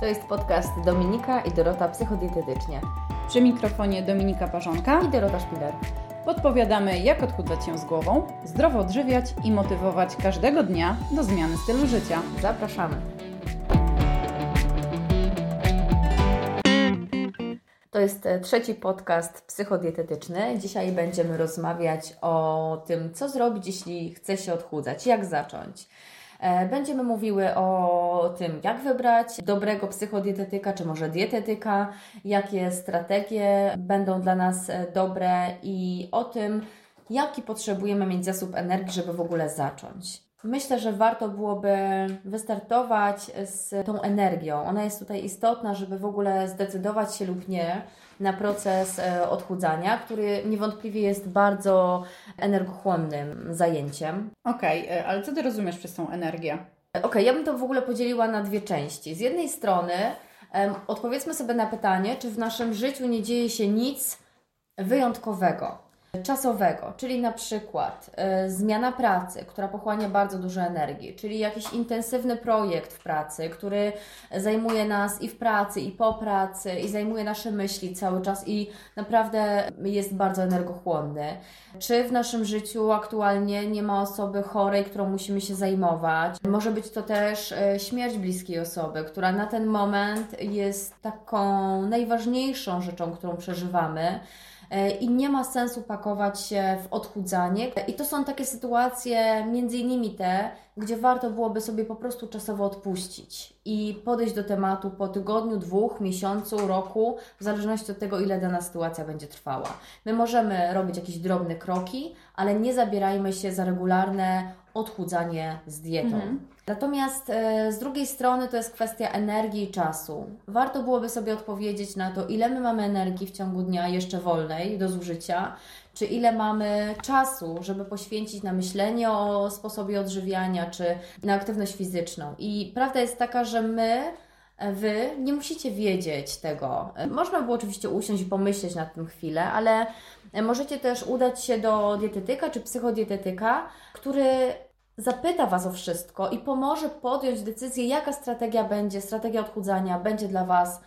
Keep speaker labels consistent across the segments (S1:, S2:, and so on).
S1: To jest podcast Dominika i Dorota Psychodietetycznie.
S2: Przy mikrofonie Dominika Parzonka
S1: i Dorota Szpiler.
S2: Podpowiadamy, jak odchudzać się z głową, zdrowo odżywiać i motywować każdego dnia do zmiany stylu życia.
S1: Zapraszamy. To jest e, trzeci podcast psychodietetyczny. Dzisiaj będziemy rozmawiać o tym, co zrobić, jeśli chce się odchudzać, jak zacząć. E, będziemy mówiły o tym, jak wybrać dobrego psychodietetyka, czy może dietetyka, jakie strategie będą dla nas e, dobre i o tym, jaki potrzebujemy mieć zasób energii, żeby w ogóle zacząć. Myślę, że warto byłoby wystartować z tą energią. Ona jest tutaj istotna, żeby w ogóle zdecydować się lub nie na proces e, odchudzania, który niewątpliwie jest bardzo energochłonnym zajęciem.
S2: Okej, okay, e, ale co Ty rozumiesz przez tą energię?
S1: Okej, okay, ja bym to w ogóle podzieliła na dwie części. Z jednej strony um, odpowiedzmy sobie na pytanie, czy w naszym życiu nie dzieje się nic wyjątkowego czasowego, czyli na przykład y, zmiana pracy, która pochłania bardzo dużo energii, czyli jakiś intensywny projekt w pracy, który zajmuje nas i w pracy, i po pracy, i zajmuje nasze myśli cały czas i naprawdę jest bardzo energochłonny. Czy w naszym życiu aktualnie nie ma osoby chorej, którą musimy się zajmować? Może być to też y, śmierć bliskiej osoby, która na ten moment jest taką najważniejszą rzeczą, którą przeżywamy. E, i nie ma sensu pakować się w odchudzanie. I to są takie sytuacje, między innymi te, gdzie warto byłoby sobie po prostu czasowo odpuścić i podejść do tematu po tygodniu, dwóch, miesiącu, roku, w zależności od tego, ile dana sytuacja będzie trwała. My możemy robić jakieś drobne kroki, ale nie zabierajmy się za regularne odchudzanie z dietą. Mhm. Natomiast e, z drugiej strony to jest kwestia energii i czasu. Warto byłoby sobie odpowiedzieć na to, ile my mamy energii w ciągu dnia jeszcze wolnej do zużycia, czy ile mamy czasu, żeby poświęcić na myślenie o sposobie odżywiania, czy na aktywność fizyczną. I prawda jest taka, że my Wy nie musicie wiedzieć tego. Można było oczywiście usiąść i pomyśleć nad tym chwilę, ale możecie też udać się do dietetyka czy psychodietetyka, który zapyta Was o wszystko i pomoże podjąć decyzję, jaka strategia będzie, strategia odchudzania będzie dla Was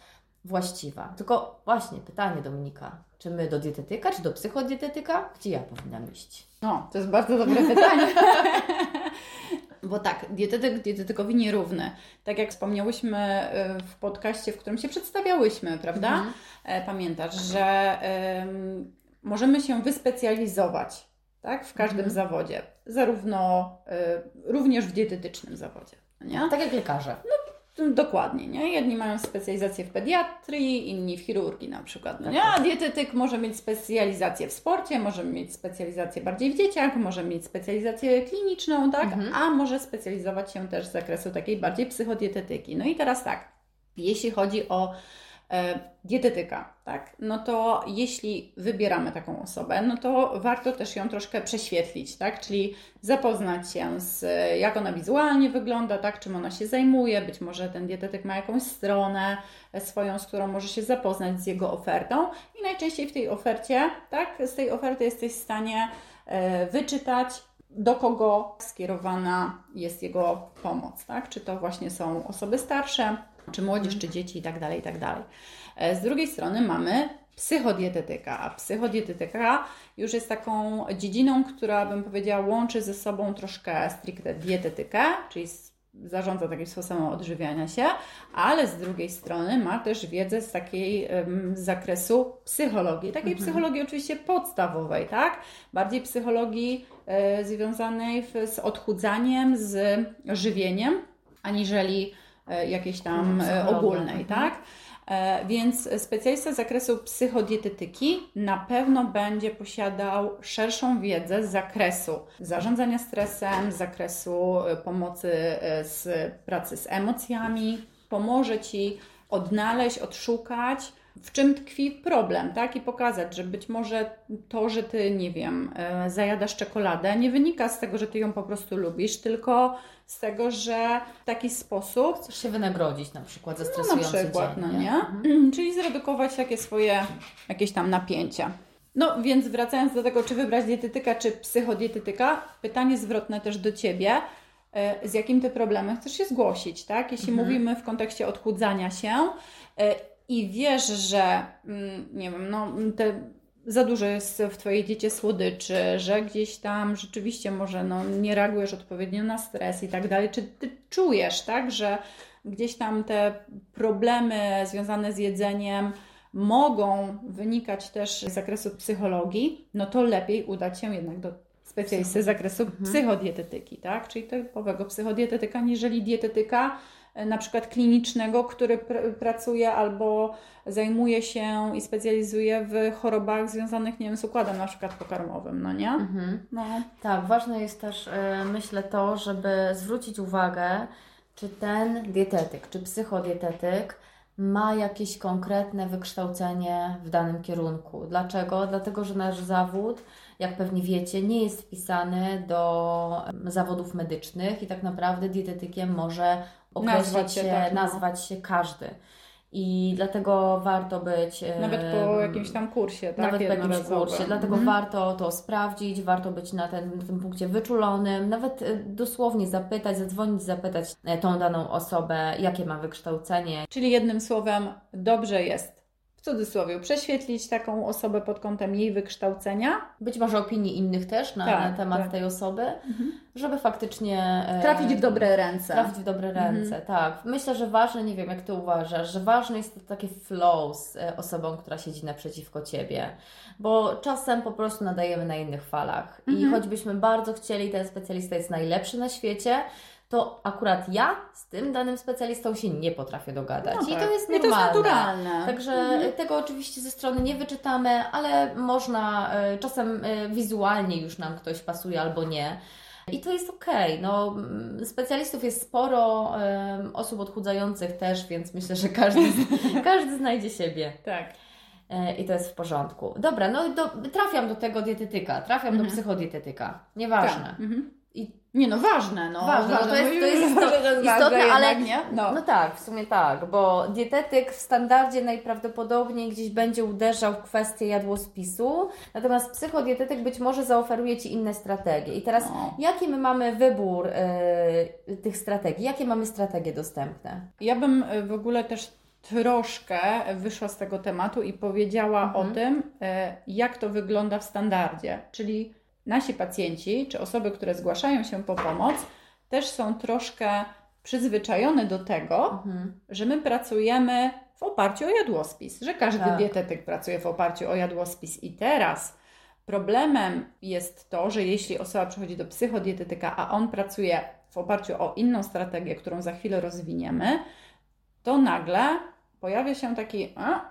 S1: właściwa. Tylko właśnie pytanie Dominika, czy my do dietetyka, czy do psychodietetyka? Gdzie ja powinnam iść?
S2: No, to jest bardzo dobre pytanie. Bo tak, dietetyk dietetykowi nierówny. Tak jak wspomniałyśmy y, w podcaście, w którym się przedstawiałyśmy, prawda? Mhm. E, pamiętasz, że um, możemy się wyspecjalizować tak? w każdym mhm. zawodzie, zarówno y, również w dietetycznym zawodzie. Nie?
S1: Tak jak lekarze.
S2: No, dokładnie, nie? Jedni mają specjalizację w pediatrii, inni w chirurgii na przykład. No, nie? A dietetyk może mieć specjalizację w sporcie, może mieć specjalizację bardziej w dzieciach, może mieć specjalizację kliniczną, tak? Mhm. A może specjalizować się też z zakresu takiej bardziej psychodietetyki. No i teraz tak, jeśli chodzi o dietetyka, tak, no to jeśli wybieramy taką osobę, no to warto też ją troszkę prześwietlić, tak, czyli zapoznać się z jak ona wizualnie wygląda, tak, czym ona się zajmuje, być może ten dietetyk ma jakąś stronę swoją, z którą może się zapoznać z jego ofertą. I najczęściej w tej ofercie, tak, z tej oferty jesteś w stanie e, wyczytać, do kogo skierowana jest jego pomoc, tak? Czy to właśnie są osoby starsze, czy młodzież, czy dzieci itd., tak itd. Tak e, z drugiej strony mamy psychodietetyka, a psychodietetyka już jest taką dziedziną, która bym powiedziała łączy ze sobą troszkę stricte dietetykę, czyli zarządza takim sposobem odżywiania się, ale z drugiej strony ma też wiedzę z takiej z zakresu psychologii, takiej mhm. psychologii oczywiście podstawowej, tak? Bardziej psychologii e, związanej w, z odchudzaniem, z żywieniem, aniżeli jakiejś tam e, ogólnej, mhm. tak? E, więc specjalista z zakresu psychodietetyki na pewno będzie posiadał szerszą wiedzę z zakresu zarządzania stresem, z zakresu pomocy z pracy z emocjami, pomoże Ci odnaleźć, odszukać w czym tkwi problem, tak? I pokazać, że być może to, że ty, nie wiem, e, zajadasz czekoladę, nie wynika z tego, że ty ją po prostu lubisz, tylko z tego, że w taki sposób.
S1: Chcesz się wynagrodzić na przykład za stresujący
S2: no, na przykład, dzień, no nie? Mhm. Czyli zredukować takie swoje jakieś tam napięcia. No więc wracając do tego, czy wybrać dietetyka, czy psychodietetyka, pytanie zwrotne też do Ciebie. e, z jakim ty problemem chcesz się zgłosić, tak? Jeśli
S1: Mhm.
S2: mówimy w kontekście odchudzania się e, i wiesz, że mm, nie wiem, no te za dużo jest w Twojej diecie słodyczy, że gdzieś tam rzeczywiście może no, nie reagujesz odpowiednio na stres i tak dalej. Czy Ty czujesz, tak, że gdzieś tam te problemy związane z jedzeniem mogą wynikać też z zakresu psychologii, no to lepiej udać się jednak do specjalisty z zakresu psychodietetyki, tak? Czyli typowego psychodietetyka, niżeli dietetyka na przykład klinicznego, który pr- pracuje albo zajmuje się i specjalizuje w chorobach związanych, nie wiem, z układem na przykład pokarmowym, no nie?
S1: Mhm.
S2: No.
S1: Tak, ważne jest też, y, myślę, to, żeby zwrócić uwagę, czy ten dietetyk, czy psychodietetyk ma jakieś konkretne wykształcenie w danym kierunku. Dlaczego? Dlatego, że nasz zawód, jak pewnie wiecie, nie jest wpisany do zawodów medycznych i tak naprawdę dietetykiem może określić
S2: Nazwać się
S1: się,
S2: tak, no.
S1: nazwać się każdy. I dlatego warto być.
S2: Nawet po jakimś tam kursie, tak?
S1: nawet w jakimś kursie, dlatego
S2: Mhm.
S1: warto to sprawdzić, warto być na, ten, na tym punkcie wyczulonym, nawet e, dosłownie zapytać, zadzwonić, zapytać e, tą daną osobę, jakie ma wykształcenie.
S2: Czyli jednym słowem, dobrze jest w cudzysłowie prześwietlić taką osobę pod kątem jej wykształcenia,
S1: Być może opinii innych też na,
S2: Tak,
S1: na temat
S2: tak.
S1: tej osoby, żeby faktycznie e,
S2: trafić w dobre ręce.
S1: Trafić w dobre ręce, tak. Myślę, że ważne, nie wiem jak Ty uważasz, że ważne jest to takie flow z e, osobą, która siedzi naprzeciwko Ciebie, bo czasem po prostu nadajemy na innych falach i
S2: Mhm.
S1: choćbyśmy bardzo chcieli, ten specjalista jest najlepszy na świecie, to akurat ja z tym danym specjalistą się nie potrafię dogadać
S2: No
S1: i
S2: tak.
S1: to jest
S2: I to jest
S1: normalne.
S2: naturalne.
S1: Także tego oczywiście ze strony nie wyczytamy, ale można, e, czasem e, wizualnie już nam ktoś pasuje albo nie. I to jest okej. No, mm, specjalistów jest sporo, em, osób odchudzających też, więc myślę, że każdy, każdy znajdzie siebie.
S2: Tak.
S1: E, I to jest w porządku. Dobra, no do, trafiam do tego dietetyka, trafiam do psychodietetyka. Nieważne.
S2: Tak. Mhm.
S1: I
S2: Nie no, ważne, no.
S1: Ważne, no to jest-
S2: Mówimy,
S1: to jest
S2: to jest
S1: istotne,
S2: ważne
S1: ale-
S2: nie? No.
S1: No tak, w sumie tak, bo dietetyk w standardzie najprawdopodobniej gdzieś będzie uderzał w kwestię jadłospisu, natomiast psychodietetyk być może zaoferuje Ci inne strategie. I teraz
S2: No.
S1: jaki my mamy wybór y, tych strategii? Jakie mamy strategie dostępne?
S2: Ja bym y, w ogóle też troszkę wyszła z tego tematu i powiedziała
S1: Mhm.
S2: o tym, e, jak to wygląda w standardzie. Czyli nasi pacjenci, czy osoby, które zgłaszają się po pomoc, też są troszkę przyzwyczajone do tego,
S1: Mhm.
S2: że my pracujemy w oparciu o jadłospis, że każdy
S1: Tak.
S2: dietetyk pracuje w oparciu o jadłospis. I teraz problemem jest to, że jeśli osoba przychodzi do psychodietetyka, a on pracuje w oparciu o inną strategię, którą za chwilę rozwiniemy, to nagle pojawia się taki, a,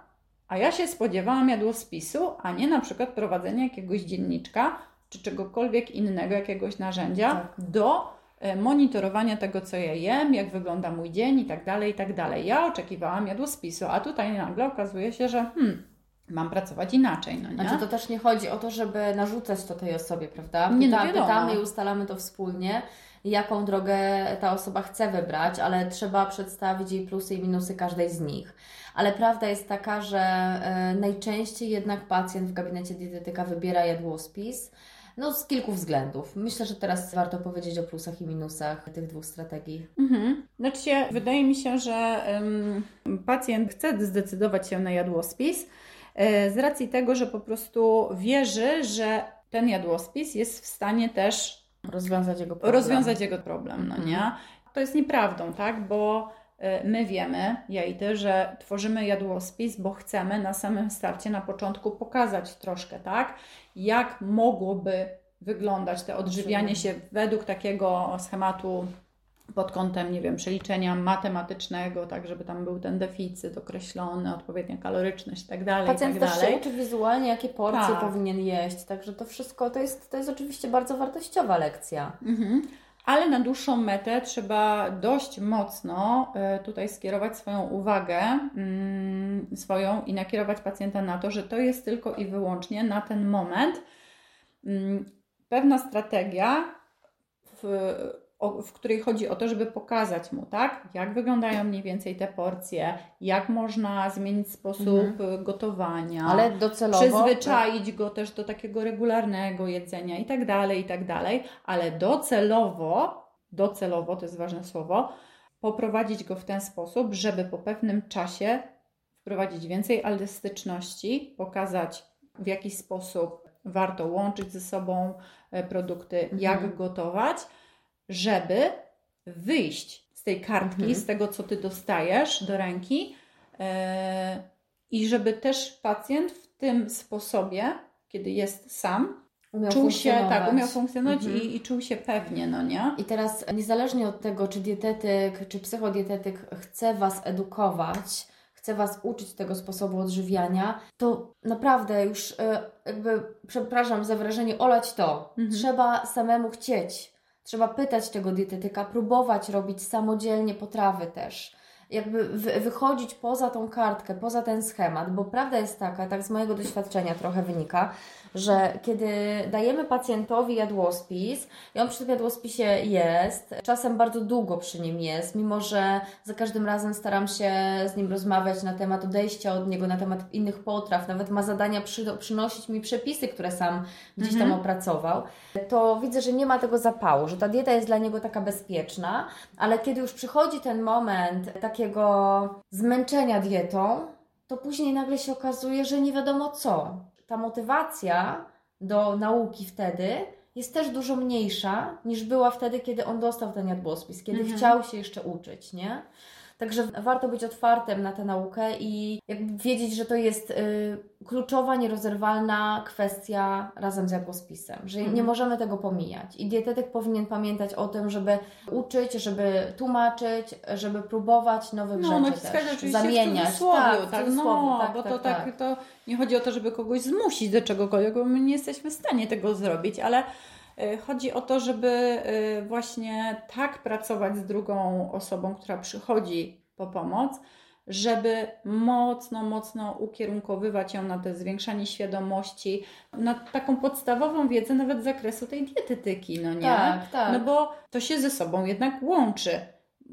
S2: a ja się spodziewałam jadłospisu, a nie na przykład prowadzenia jakiegoś dzienniczka czy czegokolwiek innego, jakiegoś narzędzia
S1: Tak.
S2: do e, monitorowania tego, co ja jem, jak wygląda mój dzień i tak dalej, i tak dalej. Ja oczekiwałam jadłospisu, a tutaj nagle okazuje się, że hmm, mam pracować inaczej, no nie?
S1: Znaczy to też nie chodzi o to, żeby narzucać to tej osobie, prawda?
S2: Nie, no
S1: Pyta, pytamy i ustalamy to wspólnie, jaką drogę ta osoba chce wybrać, ale trzeba przedstawić jej plusy i minusy każdej z nich. Ale prawda jest taka, że e, najczęściej jednak pacjent w gabinecie dietetyka wybiera jadłospis. No, z kilku względów. Myślę, że teraz warto powiedzieć o plusach i minusach tych dwóch strategii.
S2: Mhm. Znaczy się, wydaje mi się, że em, pacjent chce zdecydować się na jadłospis e, z racji tego, że po prostu wierzy, że ten jadłospis jest w stanie też
S1: Rozwiązać jego problem.
S2: rozwiązać jego problem, no nie?
S1: Mhm.
S2: To jest nieprawdą, tak? Bo my wiemy, ja i ty, że tworzymy jadłospis, bo chcemy na samym starcie, na początku pokazać troszkę, tak? Jak mogłoby wyglądać to odżywianie się według takiego schematu pod kątem, nie wiem, przeliczenia matematycznego, tak, żeby tam był ten deficyt określony, odpowiednia kaloryczność i tak dalej,
S1: Pacjent
S2: i tak
S1: też
S2: dalej.
S1: się uczy wizualnie, jakie porcje
S2: Tak.
S1: powinien jeść, także to wszystko to jest, to jest oczywiście bardzo wartościowa lekcja.
S2: Mhm. Ale na dłuższą metę trzeba dość mocno e, tutaj skierować swoją uwagę mm, swoją i nakierować pacjenta na to, że to jest tylko i wyłącznie na ten moment mm, pewna strategia, w, o, w której chodzi o to, żeby pokazać mu, tak, jak wyglądają mniej więcej te porcje, jak można zmienić sposób e, gotowania
S1: Ale docelowo...
S2: przyzwyczaić go też do takiego regularnego jedzenia i tak dalej, i tak dalej, ale docelowo docelowo, to jest ważne słowo, poprowadzić go w ten sposób, żeby po pewnym czasie wprowadzić więcej elastyczności, pokazać w jaki sposób warto łączyć ze sobą e, produkty,
S1: Mhm.
S2: jak gotować, żeby wyjść z tej kartki,
S1: Mhm.
S2: z tego, co ty dostajesz do ręki e, i żeby też pacjent w tym sposobie, kiedy jest sam,
S1: Umiał
S2: czuł się, tak, umiał funkcjonować
S1: Mhm.
S2: i, i czuł się pewnie, no nie?
S1: I teraz niezależnie od tego, czy dietetyk, czy psychodietetyk chce Was edukować, chce Was uczyć tego sposobu odżywiania, to naprawdę już e, jakby, przepraszam za wyrażenie, olać to.
S2: Mhm.
S1: Trzeba samemu chcieć. Trzeba pytać tego dietetyka, próbować robić samodzielnie potrawy też. Jakby wy, wychodzić poza tą kartkę, poza ten schemat, bo prawda jest taka, tak z mojego doświadczenia trochę wynika, że kiedy dajemy pacjentowi jadłospis i on przy tym jadłospisie jest, czasem bardzo długo przy nim jest, mimo że za każdym razem staram się z nim rozmawiać na temat odejścia od niego, na temat innych potraw, nawet ma zadania przy, przynosić mi przepisy, które sam gdzieś tam
S2: Mhm.
S1: opracował, to widzę, że nie ma tego zapału, że ta dieta jest dla niego taka bezpieczna, ale kiedy już przychodzi ten moment takiego zmęczenia dietą, to później nagle się okazuje, że nie wiadomo co. Ta motywacja do nauki wtedy jest też dużo mniejsza niż była wtedy, kiedy on dostał ten jadłospis, kiedy
S2: Mhm.
S1: chciał się jeszcze uczyć, nie? Także warto być otwartym na tę naukę i jakby wiedzieć, że to jest y, kluczowa, nierozerwalna kwestia razem z jadłospisem, że nie
S2: Mhm.
S1: możemy tego pomijać. I dietetyk powinien pamiętać o tym, żeby uczyć, żeby tłumaczyć, żeby próbować nowych
S2: No,
S1: rzeczy
S2: naciskać
S1: też,
S2: oczywiście
S1: zamieniać.
S2: w cudzysłowie,
S1: tak,
S2: tak,
S1: w cudzysłowie,
S2: no,
S1: tak,
S2: bo
S1: tak,
S2: to tak,
S1: tak.
S2: to nie chodzi o to, żeby kogoś zmusić do czegokolwiek, bo my nie jesteśmy w stanie tego zrobić, ale chodzi o to, żeby y, właśnie tak pracować z drugą osobą, która przychodzi po pomoc, żeby mocno, mocno ukierunkowywać ją na to zwiększanie świadomości, na taką podstawową wiedzę nawet z zakresu tej dietetyki, no nie?
S1: Tak, tak.
S2: No bo to się ze sobą jednak łączy.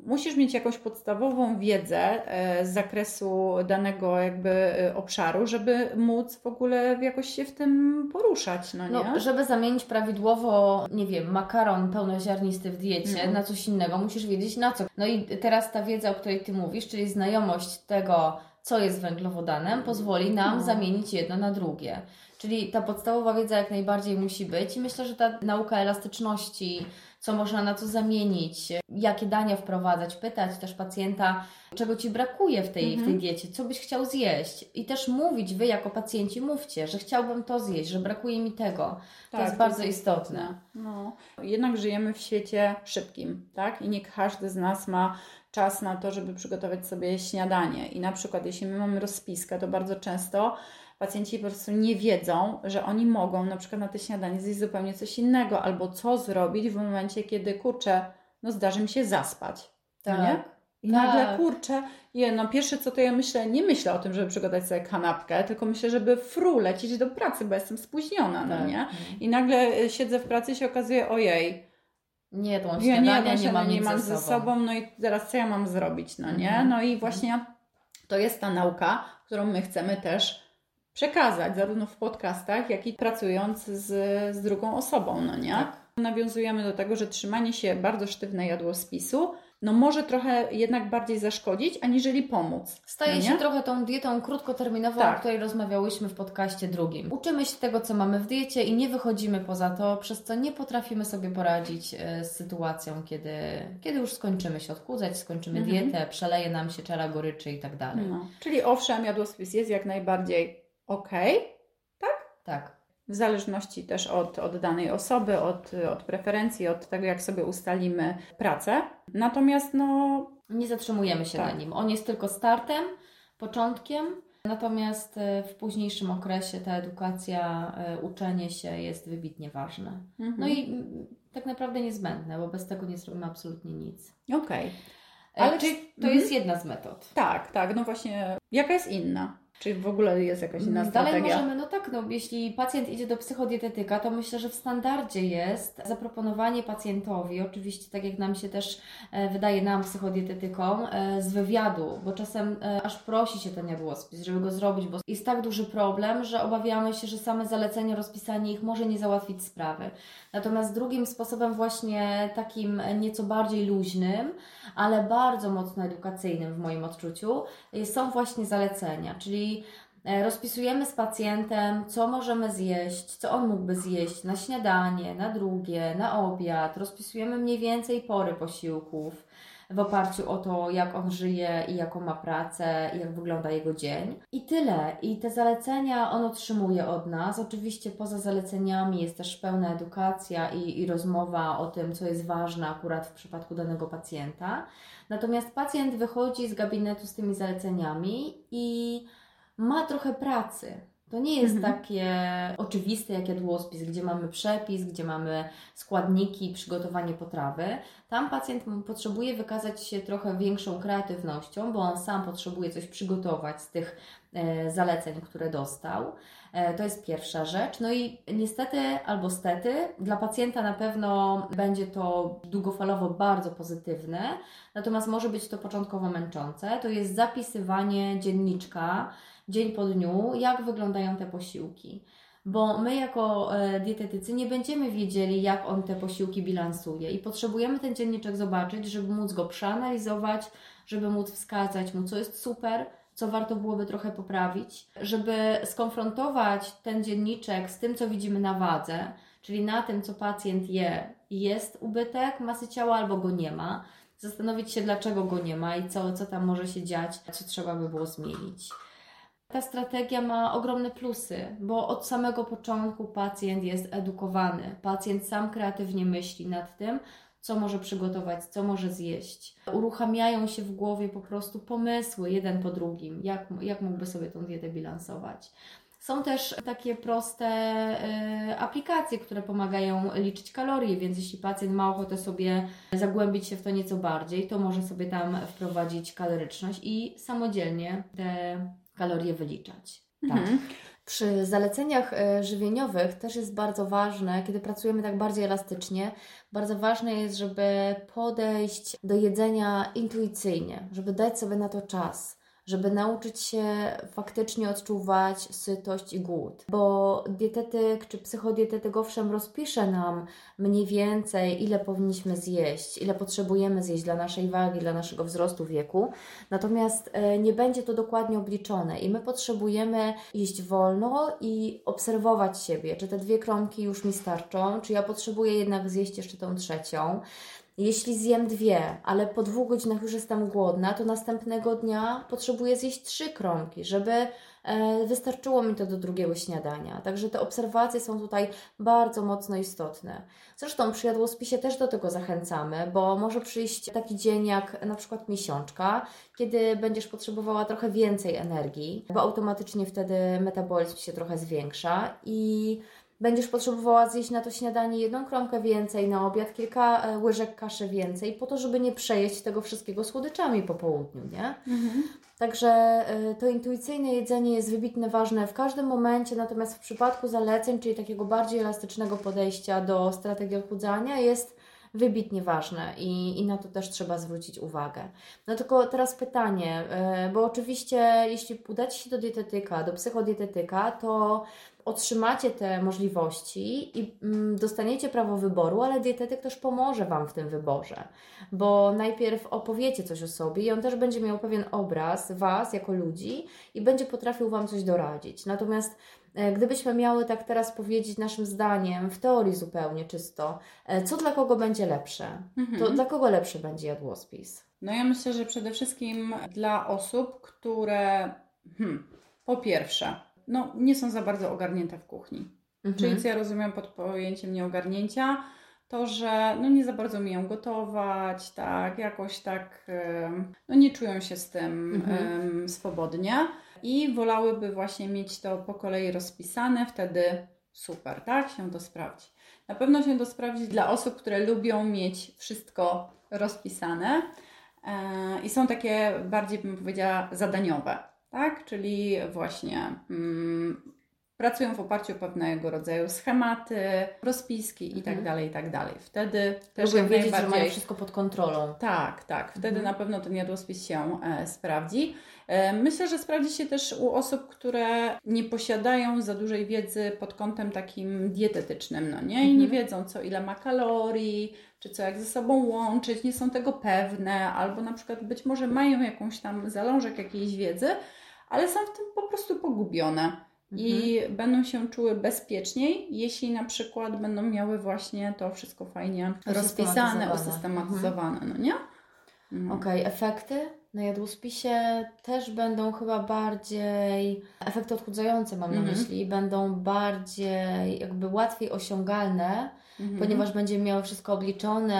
S2: Musisz mieć jakąś podstawową wiedzę e, z zakresu danego jakby e, obszaru, żeby móc w ogóle jakoś się w tym poruszać, no nie?
S1: No, żeby zamienić prawidłowo, nie wiem, makaron pełnoziarnisty w diecie
S2: Mhm.
S1: na coś innego, musisz wiedzieć na co. No i teraz ta wiedza, o której Ty mówisz, czyli znajomość tego, co jest węglowodanem, pozwoli nam
S2: No.
S1: zamienić jedno na drugie. Czyli ta podstawowa wiedza jak najbardziej musi być i myślę, że ta nauka elastyczności, co można na co zamienić, jakie dania wprowadzać, pytać też pacjenta, czego Ci brakuje w tej, w tej
S2: Mhm.
S1: diecie, co byś chciał zjeść i też mówić, Wy jako pacjenci mówcie, że chciałbym to zjeść, że brakuje mi tego. To
S2: Tak,
S1: jest bardzo istotne.
S2: No. Jednak żyjemy w świecie szybkim, tak? I nie każdy z nas ma czas na to, żeby przygotować sobie śniadanie. I na przykład, jeśli my mamy rozpiskę, to bardzo często pacjenci po prostu nie wiedzą, że oni mogą na przykład na te śniadanie zjeść zupełnie coś innego, albo co zrobić w momencie, kiedy kurczę, no zdarzy mi się zaspać.
S1: Tak.
S2: No nie? I
S1: Tak.
S2: nagle kurczę, je, no pierwsze co to ja myślę, nie myślę o tym, żeby przygotować sobie kanapkę, tylko myślę, żeby fru lecieć do pracy, bo jestem spóźniona, no
S1: Tak.
S2: nie? I nagle e, siedzę w pracy i się okazuje, ojej,
S1: Nie, to mam
S2: ja nie,
S1: nie,
S2: właśnie,
S1: mam
S2: nie mam
S1: ze
S2: ze
S1: sobą.
S2: sobą, no i teraz co ja mam zrobić, no nie?
S1: Mhm.
S2: No i właśnie to jest ta nauka, którą my chcemy też przekazać, zarówno w podcastach, jak i pracując z, z drugą osobą, no nie?
S1: Tak.
S2: Nawiązujemy do tego, że trzymanie się bardzo sztywne jadłospisu, no może trochę jednak bardziej zaszkodzić, aniżeli pomóc.
S1: Staje
S2: no
S1: się trochę tą dietą krótkoterminową,
S2: Tak.
S1: o której rozmawiałyśmy w podcaście drugim. Uczymy się tego, co mamy w diecie i nie wychodzimy poza to, przez co nie potrafimy sobie poradzić e, z sytuacją, kiedy, kiedy już skończymy się odchudzać, skończymy
S2: Mhm.
S1: dietę, przeleje nam się czara goryczy i tak dalej.
S2: No. Czyli owszem, jadłospis jest jak najbardziej okej,
S1: Tak.
S2: w zależności też od, od danej osoby, od, od preferencji, od tego, jak sobie ustalimy pracę. Natomiast no,
S1: Nie zatrzymujemy się
S2: Tak.
S1: na nim. On jest tylko startem, początkiem, natomiast e, w późniejszym okresie ta edukacja, e, uczenie się jest wybitnie ważne.
S2: mhm.
S1: No i tak naprawdę niezbędne, bo bez tego nie zrobimy absolutnie nic.
S2: okej.
S1: Ale
S2: Ale
S1: czy to
S2: mhm.
S1: jest jedna z metod?
S2: Tak, tak, no właśnie, jaka jest inna? Czyli w ogóle jest jakaś inna
S1: Dalej
S2: strategia?
S1: możemy, no tak, no, jeśli pacjent idzie do psychodietetyka, to myślę, że w standardzie jest zaproponowanie pacjentowi, oczywiście tak jak nam się też e, wydaje, nam psychodietetykom, e, z wywiadu, bo czasem e, aż prosi się ten jadłospis, żeby go zrobić, bo jest tak duży problem, że obawiamy się, że same zalecenie, rozpisanie ich może nie załatwić sprawy. Natomiast drugim sposobem właśnie takim nieco bardziej luźnym, ale bardzo mocno edukacyjnym w moim odczuciu, są właśnie zalecenia, czyli e, rozpisujemy z pacjentem, co możemy zjeść, co on mógłby zjeść na śniadanie, na drugie, na obiad. Rozpisujemy mniej więcej pory posiłków w oparciu o to, jak on żyje i jaką ma pracę, i jak wygląda jego dzień. I tyle. I te zalecenia on otrzymuje od nas. Oczywiście poza zaleceniami jest też pełna edukacja i, i rozmowa o tym, co jest ważne akurat w przypadku danego pacjenta. Natomiast pacjent wychodzi z gabinetu z tymi zaleceniami i ma trochę pracy. To nie jest
S2: Mhm.
S1: takie oczywiste jak jadłospis, gdzie mamy przepis, gdzie mamy składniki, przygotowanie potrawy. Tam pacjent potrzebuje wykazać się trochę większą kreatywnością, bo on sam potrzebuje coś przygotować z tych e, zaleceń, które dostał. E, to jest pierwsza rzecz. No i niestety albo stety, dla pacjenta na pewno będzie to długofalowo bardzo pozytywne, natomiast może być to początkowo męczące. To jest zapisywanie dzienniczka dzień po dniu, jak wyglądają te posiłki. Bo my, jako e, dietetycy, nie będziemy wiedzieli, jak on te posiłki bilansuje, i potrzebujemy ten dzienniczek zobaczyć, żeby móc go przeanalizować, żeby móc wskazać mu, co jest super, co warto byłoby trochę poprawić, żeby skonfrontować ten dzienniczek z tym, co widzimy na wadze, czyli na tym, co pacjent je. Jest ubytek masy ciała albo go nie ma. Zastanowić się, dlaczego go nie ma i co, co tam może się dziać, co trzeba by było zmienić. Ta strategia ma ogromne plusy, bo od samego początku pacjent jest edukowany. Pacjent sam kreatywnie myśli nad tym, co może przygotować, co może zjeść. Uruchamiają się w głowie po prostu pomysły jeden po drugim, jak, jak mógłby sobie tą dietę bilansować. Są też takie proste e, aplikacje, które pomagają liczyć kalorie, więc jeśli pacjent ma ochotę sobie zagłębić się w to nieco bardziej, to może sobie tam wprowadzić kaloryczność i samodzielnie te kalorie wyliczać. Tak.
S2: Mhm.
S1: Przy zaleceniach e, żywieniowych też jest bardzo ważne, kiedy pracujemy tak bardziej elastycznie, bardzo ważne jest, żeby podejść do jedzenia intuicyjnie, żeby dać sobie na to czas, żeby nauczyć się faktycznie odczuwać sytość i głód. Bo dietetyk czy psychodietetyk owszem rozpisze nam mniej więcej, ile powinniśmy zjeść, ile potrzebujemy zjeść dla naszej wagi, dla naszego wzrostu wieku, natomiast e, nie będzie to dokładnie obliczone i my potrzebujemy jeść wolno i obserwować siebie, czy te dwie kromki już mi starczą, czy ja potrzebuję jednak zjeść jeszcze tą trzecią. Jeśli zjem dwie, ale po dwóch godzinach już jestem głodna, to następnego dnia potrzebuję zjeść trzy kromki, żeby e, wystarczyło mi to do drugiego śniadania. Także te obserwacje są tutaj bardzo mocno istotne. Zresztą przy jadłospisie też do tego zachęcamy, bo może przyjść taki dzień jak na przykład miesiączka, kiedy będziesz potrzebowała trochę więcej energii, bo automatycznie wtedy metabolizm się trochę zwiększa i będziesz potrzebowała zjeść na to śniadanie jedną kromkę więcej, na obiad kilka e, łyżek kaszy więcej, po to, żeby nie przejeść tego wszystkiego słodyczami po południu, nie?
S2: Mhm.
S1: Także y, to intuicyjne jedzenie jest wybitnie ważne w każdym momencie, natomiast w przypadku zaleceń, czyli takiego bardziej elastycznego podejścia do strategii odchudzania, jest wybitnie ważne i, i na to też trzeba zwrócić uwagę. No tylko teraz pytanie, y, bo oczywiście jeśli udacie się do dietetyka, do psychodietetyka, to otrzymacie te możliwości i mm, dostaniecie prawo wyboru, ale dietetyk też pomoże Wam w tym wyborze, bo najpierw opowiecie coś o sobie i on też będzie miał pewien obraz Was jako ludzi i będzie potrafił Wam coś doradzić. Natomiast e, gdybyśmy miały tak teraz powiedzieć naszym zdaniem, w teorii zupełnie czysto, e, co dla kogo będzie lepsze,
S2: Mhm.
S1: to dla kogo lepszy będzie jadłospis?
S2: No ja myślę, że przede wszystkim dla osób, które hmm, po pierwsze, no nie są za bardzo ogarnięte w kuchni.
S1: Mhm.
S2: Czyli co ja rozumiem pod pojęciem nieogarnięcia, to, że no nie za bardzo umieją gotować, tak, jakoś tak, no nie czują się z tym
S1: Mhm.
S2: em, swobodnie i wolałyby właśnie mieć to po kolei rozpisane, wtedy super, tak, się to sprawdzi. Na pewno się to sprawdzi dla osób, które lubią mieć wszystko rozpisane e, i są takie bardziej, bym powiedziała, zadaniowe. Tak? Czyli właśnie mm, pracują w oparciu o pewnego rodzaju schematy, rozpiski i tak
S1: Mhm.
S2: dalej, i tak dalej. Wtedy też
S1: Lubią
S2: jak
S1: wiedzieć, że mają
S2: najbardziej...
S1: wszystko pod kontrolą.
S2: Tak, tak. Wtedy
S1: Mhm.
S2: na pewno ten jadłospis się e, sprawdzi. E, myślę, że sprawdzi się też u osób, które nie posiadają za dużej wiedzy pod kątem takim dietetycznym, no nie? I nie
S1: Mhm.
S2: wiedzą, co ile ma kalorii, czy co jak ze sobą łączyć, nie są tego pewne, albo na przykład być może mają jakąś tam zalążek jakiejś wiedzy, ale są w tym po prostu pogubione. I będą się czuły bezpieczniej, jeśli na przykład będą miały właśnie to wszystko fajnie rozpisane,
S1: Usystematyzowane.
S2: usystematyzowane, no nie? No.
S1: Okej, efekty na jadłospisie też będą chyba bardziej, efekty odchudzające mam na
S2: Mhm.
S1: myśli, będą bardziej jakby łatwiej osiągalne,
S2: Mhm.
S1: ponieważ będziemy miały wszystko obliczone,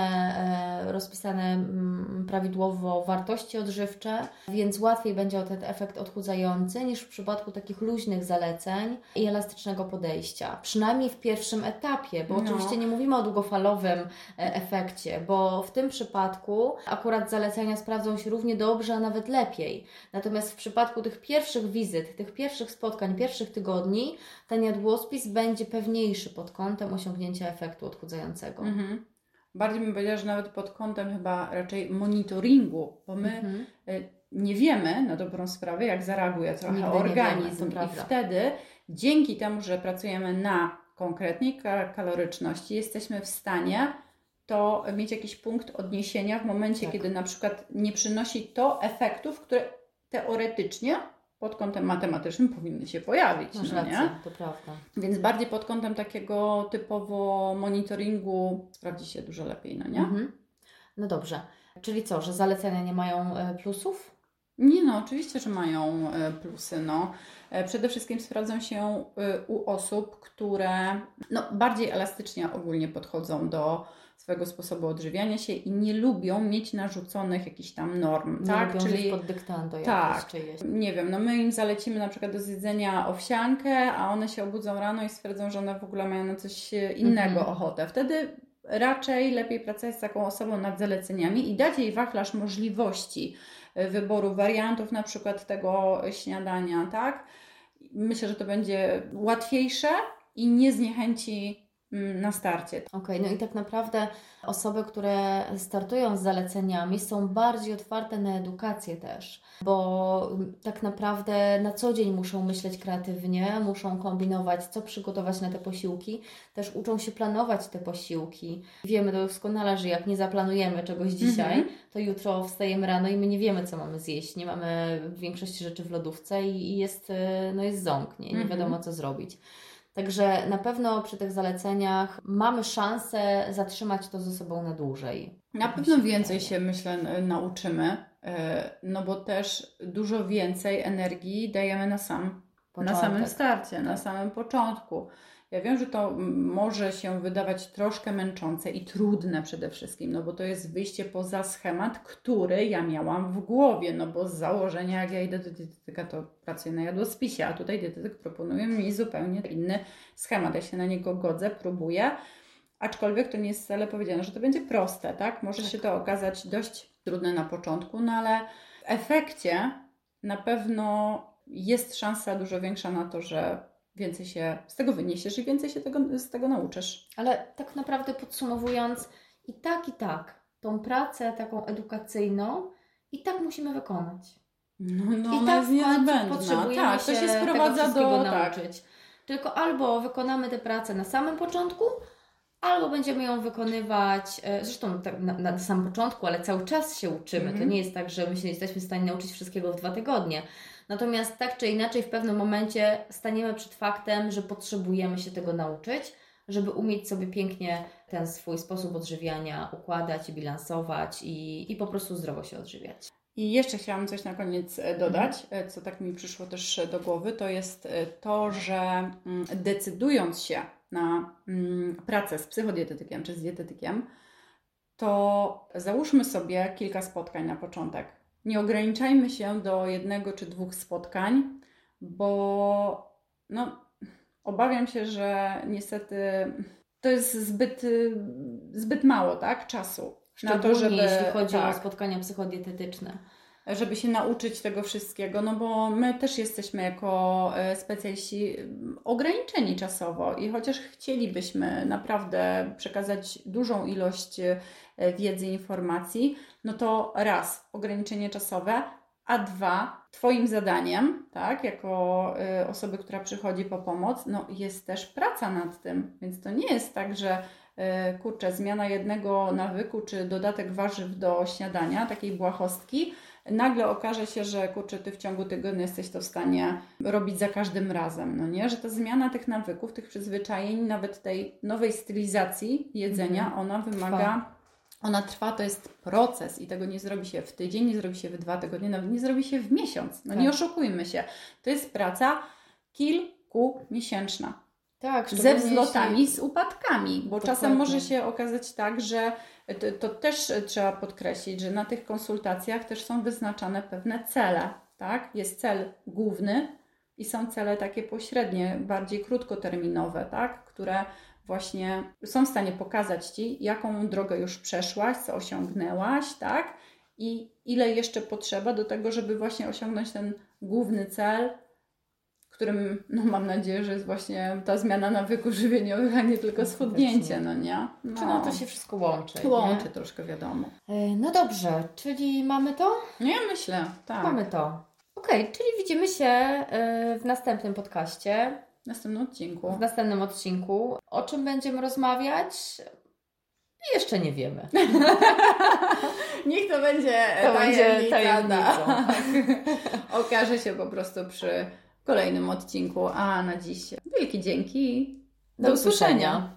S1: e, rozpisane mm, prawidłowo wartości odżywcze, więc łatwiej będzie o ten efekt odchudzający niż w przypadku takich luźnych zaleceń i elastycznego podejścia. Przynajmniej w pierwszym etapie, bo
S2: No.
S1: oczywiście nie mówimy o długofalowym e, efekcie, bo w tym przypadku akurat zalecenia sprawdzą się równie dobrze, a nawet lepiej. Natomiast w przypadku tych pierwszych wizyt, tych pierwszych spotkań, pierwszych tygodni, ten jadłospis będzie pewniejszy pod kątem osiągnięcia efektu odchudzającego.
S2: Mhm. Bardziej bym powiedziała, że nawet pod kątem chyba raczej monitoringu, bo my
S1: Mhm.
S2: y, nie wiemy na dobrą sprawę, jak zareaguje trochę
S1: Nigdy wiemy,
S2: organizm.
S1: to
S2: I wtedy, dzięki temu, że pracujemy na konkretnej ka- kaloryczności, jesteśmy w stanie to mieć jakiś punkt odniesienia w momencie,
S1: Tak.
S2: kiedy na przykład nie przynosi to efektów, które teoretycznie pod kątem matematycznym powinny się pojawić.
S1: Masz
S2: no
S1: rację,
S2: nie?
S1: to prawda.
S2: Więc bardziej pod kątem takiego typowo monitoringu sprawdzi się dużo lepiej, no nie?
S1: Mhm. No dobrze. Czyli co, że zalecenia nie mają e, plusów?
S2: Nie no, oczywiście, że mają e, plusy. No. E, Przede wszystkim sprawdzą się u osób, które no, bardziej elastycznie ogólnie podchodzą do swojego sposobu odżywiania się i nie lubią mieć narzuconych jakichś tam norm,
S1: Nie
S2: tak?
S1: lubią żyć pod dyktando
S2: tak.
S1: jakieś czyjeś.
S2: Nie wiem, no my im zalecimy na przykład do zjedzenia owsiankę, a one się obudzą rano i stwierdzą, że one w ogóle mają na coś innego
S1: Mhm.
S2: ochotę. Wtedy raczej lepiej pracować z taką osobą nad zaleceniami i dać jej wachlarz możliwości e, wyboru wariantów na przykład tego śniadania, tak? Myślę, że to będzie łatwiejsze i nie zniechęci na starcie.
S1: Okej, no i tak naprawdę osoby, które startują z zaleceniami, są bardziej otwarte na edukację też, bo tak naprawdę na co dzień muszą myśleć kreatywnie, muszą kombinować, co przygotować na te posiłki, też uczą się planować te posiłki. Wiemy doskonale, że jak nie zaplanujemy czegoś dzisiaj,
S2: Mhm.
S1: to jutro wstajemy rano i my nie wiemy, co mamy zjeść, nie mamy większości rzeczy w lodówce i jest, e, no jest ząk, nie, nie
S2: Mhm.
S1: wiadomo, co zrobić. Także na pewno przy tych zaleceniach mamy szansę zatrzymać to ze sobą na dłużej.
S2: Na pewno więcej się, myślę, nauczymy, e, no bo też dużo więcej energii dajemy na sam Na
S1: Początek.
S2: samym starcie, na
S1: Tak.
S2: samym początku. Ja wiem, że to może się wydawać troszkę męczące i trudne przede wszystkim, no bo to jest wyjście poza schemat, który ja miałam w głowie, no bo z założenia, jak ja idę do dietetyka, to pracuję na jadłospisie, a tutaj dietetyk proponuje mi zupełnie inny schemat. Ja się na niego godzę, próbuję, aczkolwiek to nie jest wcale powiedziane, że to będzie proste, tak? Może
S1: Tak.
S2: się to okazać dość trudne na początku, no ale w efekcie na pewno jest szansa dużo większa na to, że więcej się z tego wyniesiesz i więcej się tego, z tego nauczysz.
S1: Ale tak naprawdę podsumowując, i tak, i tak, tą pracę taką edukacyjną i tak musimy wykonać.
S2: No, no
S1: I tak
S2: jest niezbędna.
S1: potrzebujemy
S2: Tak, to się sprowadza do... Tak,
S1: nauczyć. Tylko albo wykonamy tę pracę na samym początku, albo będziemy ją wykonywać, e, zresztą tak na, na samym początku, ale cały czas się uczymy. To
S2: Mhm.
S1: nie jest tak, że my się nie jesteśmy w stanie nauczyć wszystkiego w dwa tygodnie. Natomiast tak czy inaczej, w pewnym momencie staniemy przed faktem, że potrzebujemy się tego nauczyć, żeby umieć sobie pięknie ten swój sposób odżywiania układać i bilansować i, i po prostu zdrowo się odżywiać.
S2: I jeszcze chciałam coś na koniec e, dodać, e, co tak mi przyszło też e, do głowy, to jest to, że mm, decydując się na mm, pracę z psychodietetykiem czy z dietetykiem, to załóżmy sobie kilka spotkań na początek. Nie ograniczajmy się do jednego czy dwóch spotkań, bo no, obawiam się, że niestety to jest zbyt, zbyt mało tak, czasu na to,
S1: Szczególnie
S2: żeby.
S1: jeśli chodzi
S2: tak,
S1: o spotkania psychodietetyczne.
S2: Żeby się nauczyć tego wszystkiego, no bo my też jesteśmy jako e, specjaliści mm, ograniczeni czasowo i chociaż chcielibyśmy naprawdę przekazać dużą ilość e, wiedzy, informacji, no to raz, ograniczenie czasowe, a dwa, Twoim zadaniem, tak, jako y, osoby, która przychodzi po pomoc, no jest też praca nad tym. Więc to nie jest tak, że kurczę, zmiana jednego nawyku czy dodatek warzyw do śniadania, takiej błahostki, nagle okaże się, że kurczę, ty w ciągu tygodnia jesteś to w stanie robić za każdym razem, no nie? Że ta zmiana tych nawyków, tych przyzwyczajeń, nawet tej nowej stylizacji jedzenia,
S1: Mhm.
S2: ona wymaga
S1: Trwa.
S2: ona trwa, to jest proces i tego nie zrobi się w tydzień, nie zrobi się w dwa tygodnie, nawet nie zrobi się w miesiąc. No
S1: Tak.
S2: nie oszukujmy się. To jest praca kilkumiesięczna.
S1: Tak,
S2: Ze wzlotami,
S1: jeśli-
S2: z upadkami, bo
S1: Dokładnie.
S2: czasem może się okazać tak, że to, też trzeba podkreślić, że na tych konsultacjach też są wyznaczane pewne cele. Tak? Jest cel główny i są cele takie pośrednie, bardziej krótkoterminowe, tak? które właśnie są w stanie pokazać Ci, jaką drogę już przeszłaś, co osiągnęłaś, tak? I ile jeszcze potrzeba do tego, żeby właśnie osiągnąć ten główny cel, którym, no mam nadzieję, że jest właśnie ta zmiana nawyków żywieniowych, a nie tylko schudnięcie, no nie?
S1: Czy no to się wszystko łączy.
S2: łączy
S1: nie?
S2: troszkę, wiadomo.
S1: E, No dobrze, czyli mamy to?
S2: No ja myślę, tak.
S1: Mamy to. Okej, czyli widzimy się e, w następnym podcaście,
S2: W następnym odcinku.
S1: w następnym odcinku. O czym będziemy rozmawiać? Jeszcze nie wiemy.
S2: Niech to będzie
S1: To będzie
S2: tajemnica,
S1: tajemnicą.
S2: tak. Okaże się po prostu przy kolejnym odcinku. A na dziś wielkie dzięki.
S1: Do usłyszenia.